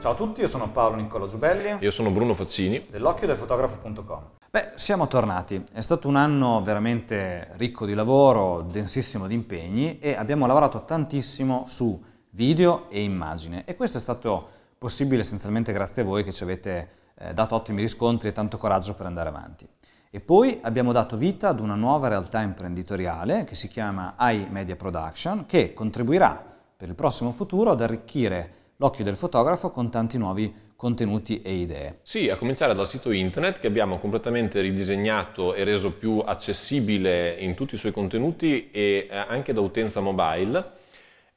Ciao a tutti, io sono Paolo Niccolo Giubelli. Io sono Bruno Faccini. Dell'occhio del fotografo.com. Beh, siamo tornati. È stato un anno veramente ricco di lavoro, densissimo di impegni e abbiamo lavorato tantissimo su video e immagine e questo è stato possibile essenzialmente grazie a voi che ci avete eh, dato ottimi riscontri e tanto coraggio per andare avanti. E poi abbiamo dato vita ad una nuova realtà imprenditoriale che si chiama iMedia Production che contribuirà per il prossimo futuro ad arricchire l'occhio del fotografo con tanti nuovi contenuti e idee. Sì, a cominciare dal sito internet che abbiamo completamente ridisegnato e reso più accessibile in tutti i suoi contenuti e eh, anche da utenza mobile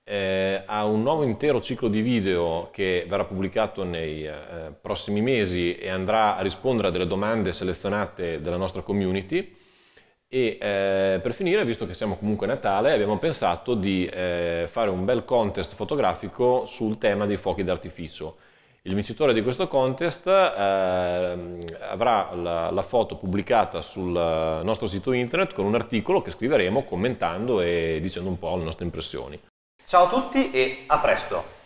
eh, ha un nuovo intero ciclo di video che verrà pubblicato nei eh, prossimi mesi e andrà a rispondere a delle domande selezionate dalla nostra community. E eh, per finire, visto che siamo comunque a Natale, abbiamo pensato di eh, fare un bel contest fotografico sul tema dei fuochi d'artificio. Il vincitore di questo contest eh, avrà la, la, foto pubblicata sul nostro sito internet con un articolo che scriveremo commentando e dicendo un po' le nostre impressioni. Ciao a tutti e a presto!